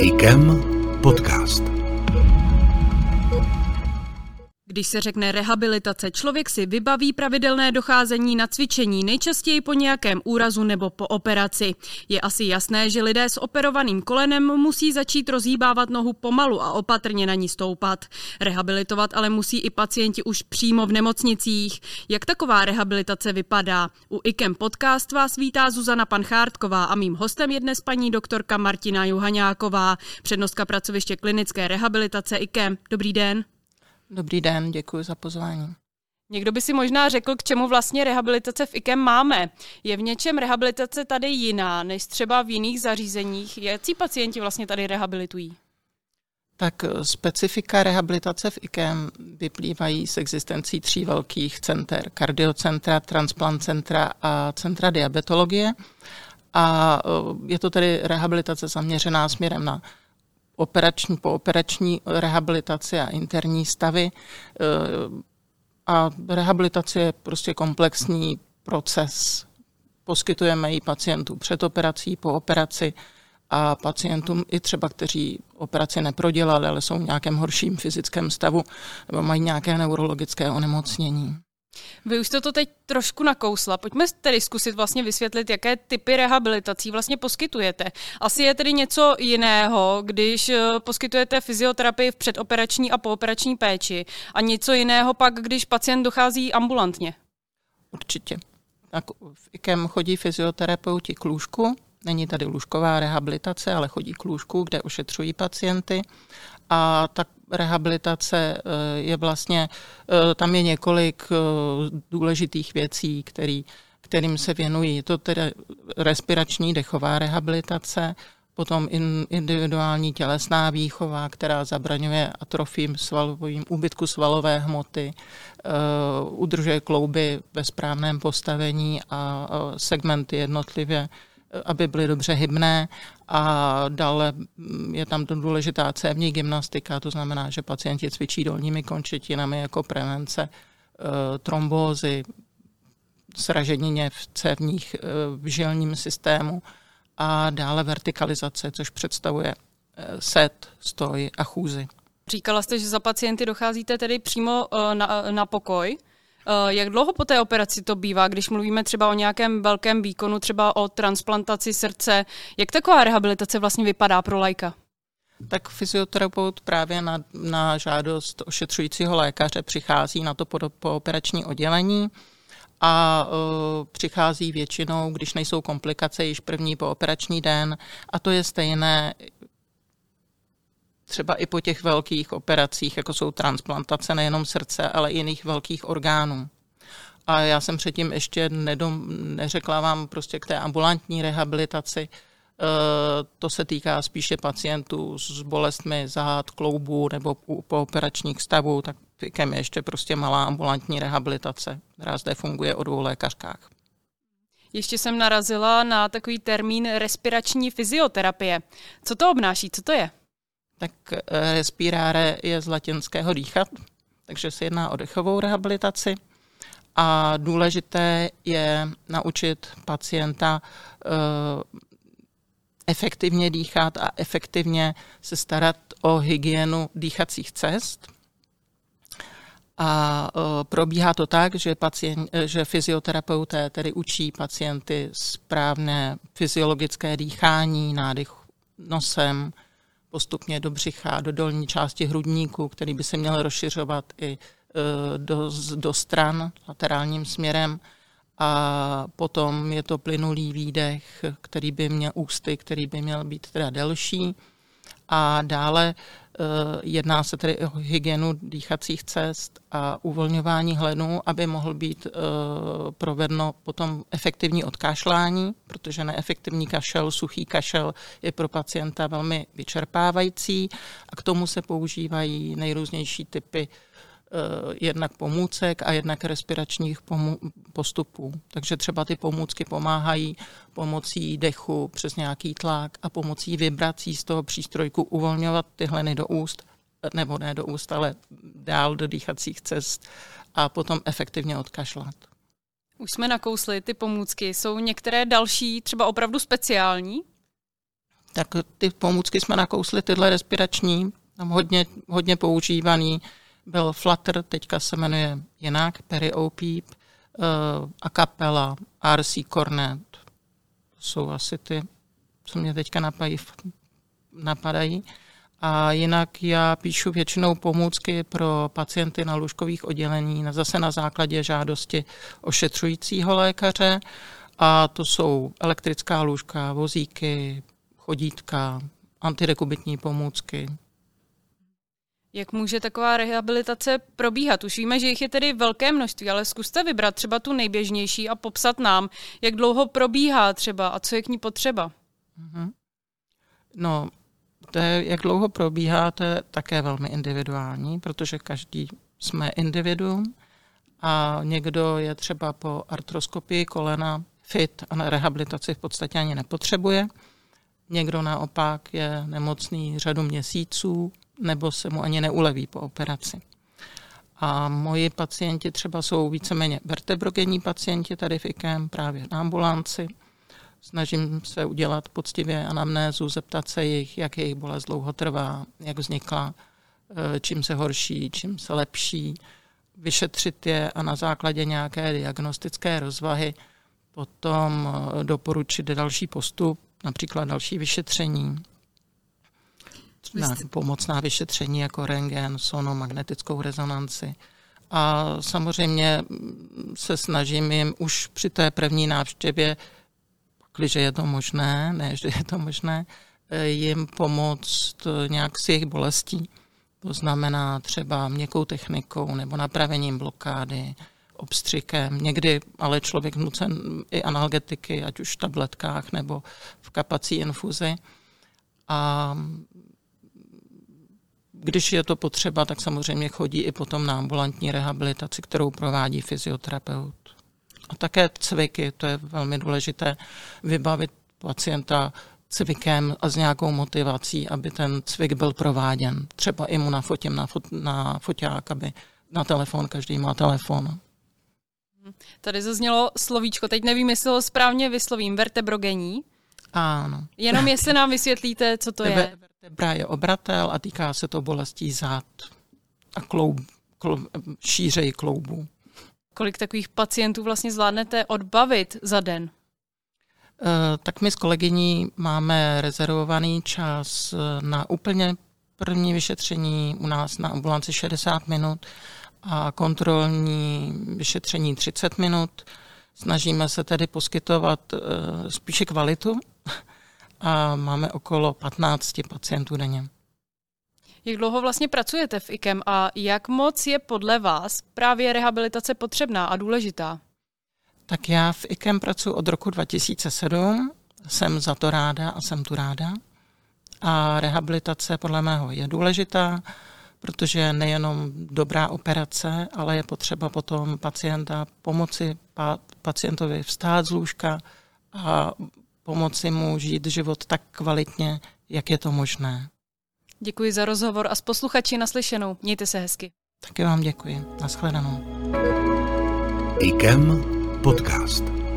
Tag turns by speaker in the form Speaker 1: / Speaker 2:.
Speaker 1: IKEM podcast.
Speaker 2: Když se řekne rehabilitace, člověk si vybaví pravidelné docházení na cvičení, nejčastěji po nějakém úrazu nebo po operaci. Je asi jasné, že lidé s operovaným kolenem musí začít rozhýbávat nohu pomalu a opatrně na ní stoupat. Rehabilitovat ale musí i pacienti už přímo v nemocnicích. Jak taková rehabilitace vypadá? U IKEM podcast vás vítá Zuzana Panchártková a mým hostem je dnes paní doktorka Martina Juhaňáková, přednostka pracoviště klinické rehabilitace IKEM. Dobrý den.
Speaker 3: Dobrý den, děkuji za pozvání.
Speaker 2: Někdo by si možná řekl, k čemu vlastně rehabilitace v IKEM máme. Je v něčem rehabilitace tady jiná, než třeba v jiných zařízeních? Jaký pacienti vlastně tady rehabilitují?
Speaker 3: Tak eh, specifika rehabilitace v IKEM vyplývají z existencí tří velkých center. Kardiocentra, transplant centra a centra diabetologie. A eh, je to tedy rehabilitace zaměřená směrem na operační, pooperační rehabilitaci a interní stavy. Eh, a rehabilitace je prostě komplexní proces. Poskytujeme ji pacientům před operací, po operaci a pacientům i třeba, kteří operaci neprodělali, ale jsou v nějakém horším fyzickém stavu nebo mají nějaké neurologické onemocnění.
Speaker 2: Vy už jste to teď trošku nakousla. Pojďme tedy zkusit vlastně vysvětlit, jaké typy rehabilitací vlastně poskytujete. Asi je tedy něco jiného, když eh, poskytujete fyzioterapii v předoperační a pooperační péči a něco jiného pak, když pacient dochází ambulantně.
Speaker 3: Určitě. Tak v IKEM chodí fyzioterapeuti k lůžku, Není tady lůžková rehabilitace, ale chodí k lůžku, kde ošetřují pacienty. A tak rehabilitace eh, je vlastně, eh, tam je několik eh, důležitých věcí, který, kterým se věnují. Je to tedy respirační dechová rehabilitace, potom individuální tělesná výchova, která zabraňuje atrofím svalovým, úbytku svalové hmoty, udržuje klouby ve správném postavení a segmenty jednotlivě aby byly dobře hybné a dále je tam důležitá cévní gymnastika, to znamená, že pacienti cvičí dolními končetinami jako prevence e, trombózy, sraženině v cévních e, v žilním systému a dále vertikalizace, což představuje e, set, stoj a chůzy.
Speaker 2: Říkala jste, že za pacienty docházíte tedy přímo na, na pokoj. Eh, jak dlouho po té operaci to bývá, když mluvíme třeba o nějakém velkém výkonu, třeba o transplantaci srdce? Jak taková rehabilitace vlastně vypadá pro lajka?
Speaker 3: Tak fyzioterapeut právě na, na žádost ošetřujícího lékaře přichází na to pooperační oddělení a uh, přichází většinou, když nejsou komplikace, již první pooperační den a to je stejné třeba i po těch velkých operacích, jako jsou transplantace nejenom srdce, ale i jiných velkých orgánů. A já jsem předtím ještě nedom, neřekla vám prostě k té ambulantní rehabilitaci, e, to se týká spíše pacientů s bolestmi zád, kloubů nebo po operačních stavů, tak je ještě prostě malá ambulantní rehabilitace, která zde funguje o dvou lékařkách.
Speaker 2: Ještě jsem narazila na takový termín respirační fyzioterapie. Co to obnáší? Co to je?
Speaker 3: Tak eh, respiráre je z latinského dýchat, takže se jedná o dechovou rehabilitaci. A důležité je naučit pacienta eh, efektivně dýchat a efektivně se starat o hygienu dýchacích cest. A eh, probíhá to tak, že, pacient, že fyzioterapeuté tedy učí pacienty správné fyziologické dýchání, nádech nosem, postupně do břicha, do dolní části hrudníku, který by se měl rozšiřovat i e, do, do stran laterálním směrem. A potom je to plynulý výdech, který by měl ústy, který by měl být teda delší. A dále jedná se tedy o hygienu dýchacích cest a uvolňování hlenů, aby mohl být eh, provedeno potom efektivní odkašlání, protože neefektivní kašel, suchý kašel je pro pacienta velmi vyčerpávající a k tomu se používají nejrůznější typy Eh, jednak pomůcek a jednak respiračních postupů. Takže třeba ty pomůcky pomáhají pomocí dechu přes nějaký tlak a pomocí vibrací z toho přístrojku uvolňovat ty hleny do úst, nebo ne do úst, ale dál do dýchacích cest a potom efektivně odkašlat.
Speaker 2: Už jsme nakousli ty pomůcky. Jsou některé další třeba opravdu speciální?
Speaker 3: Tak ty pomůcky jsme nakousli, tyhle respirační, tam hodně, hodně používaný byl Flutter, teďka se jmenuje jinak, Perry O'Peep, uh, Acapella, RC Cornet. To jsou asi ty, co mě teďka napadají. napadají. A jinak já píšu většinou pomůcky pro pacienty na lůžkových oddělení, zase na základě žádosti ošetřujícího lékaře. A to jsou elektrická lůžka, vozíky, chodítka, antidekubitní pomůcky.
Speaker 2: Jak může taková rehabilitace probíhat? Už víme, že jich je tedy velké množství, ale zkuste vybrat třeba tu nejběžnější a popsat nám, jak dlouho probíhá třeba a co je k ní potřeba. Mm-hmm.
Speaker 3: No, to je, jak dlouho probíhá, to je také velmi individuální, protože každý jsme individuum a někdo je třeba po artroskopii kolena fit a na rehabilitaci v podstatě ani nepotřebuje. Někdo naopak je nemocný řadu měsíců nebo se mu ani neuleví po operaci. A moji pacienti třeba jsou víceméně vertebrogenní pacienti tady v IKEM, právě na ambulanci. Snažím se udělat poctivě anamnézu, zeptat se jich, jak jejich bolest dlouho trvá, jak vznikla, eh, čím se horší, čím se lepší, vyšetřit je a na základě nějaké diagnostické rozvahy potom eh, doporučit další postup, například další vyšetření, na pomocná vyšetření jako rengen, sono, magnetickou rezonanci. A samozřejmě se snažím jim už při té první návštěvě když je to možné, ne, že je to možné, eh, jim pomoct eh, nějak s jejich bolestí. To znamená třeba měkkou technikou nebo napravením blokády, obstřikem. Někdy ale člověk nucen i analgetiky, ať už v tabletkách nebo v kapací infuzi. A když je to potřeba, tak samozřejmě chodí i potom na ambulantní rehabilitaci, kterou provádí fyzioterapeut. A také cviky, to je velmi důležité, vybavit pacienta cvikem a s nějakou motivací, aby ten cvik byl prováděn. Třeba i mu nafotím na, fot, na foťák, aby na telefon, každý má telefon.
Speaker 2: Tady zaznělo slovíčko, teď nevím, jestli ho správně vyslovím, vertebrogení.
Speaker 3: Ano.
Speaker 2: Jenom jestli nám vysvětlíte, co to je.
Speaker 3: Vertebra je obratel a týká se to bolestí zad a kloub, kloub, šířej kloubů.
Speaker 2: Kolik takových pacientů vlastně zvládnete odbavit za den?
Speaker 3: Eh, tak my s kolegyní máme rezervovaný čas eh, na úplně první vyšetření u nás na ambulanci 60 minut a kontrolní vyšetření 30 minut. Snažíme se tedy poskytovat eh, spíše kvalitu a máme okolo 15 pacientů denně.
Speaker 2: Jak dlouho vlastně pracujete v IKEM a jak moc je podle vás právě rehabilitace potřebná a důležitá?
Speaker 3: Tak já v IKEM pracuji od roku 2007, jsem za to ráda a jsem tu ráda. A rehabilitace podle mého je důležitá, protože nejenom dobrá operace, ale je potřeba potom pacienta pomoci pa, pacientovi vstát z lůžka a pomoci mu žít život tak kvalitně, jak je to možné.
Speaker 2: Děkuji za rozhovor a s posluchači naslyšenou. Mějte se hezky.
Speaker 3: Taky vám děkuji. Naschledanou.
Speaker 1: IKEM podcast.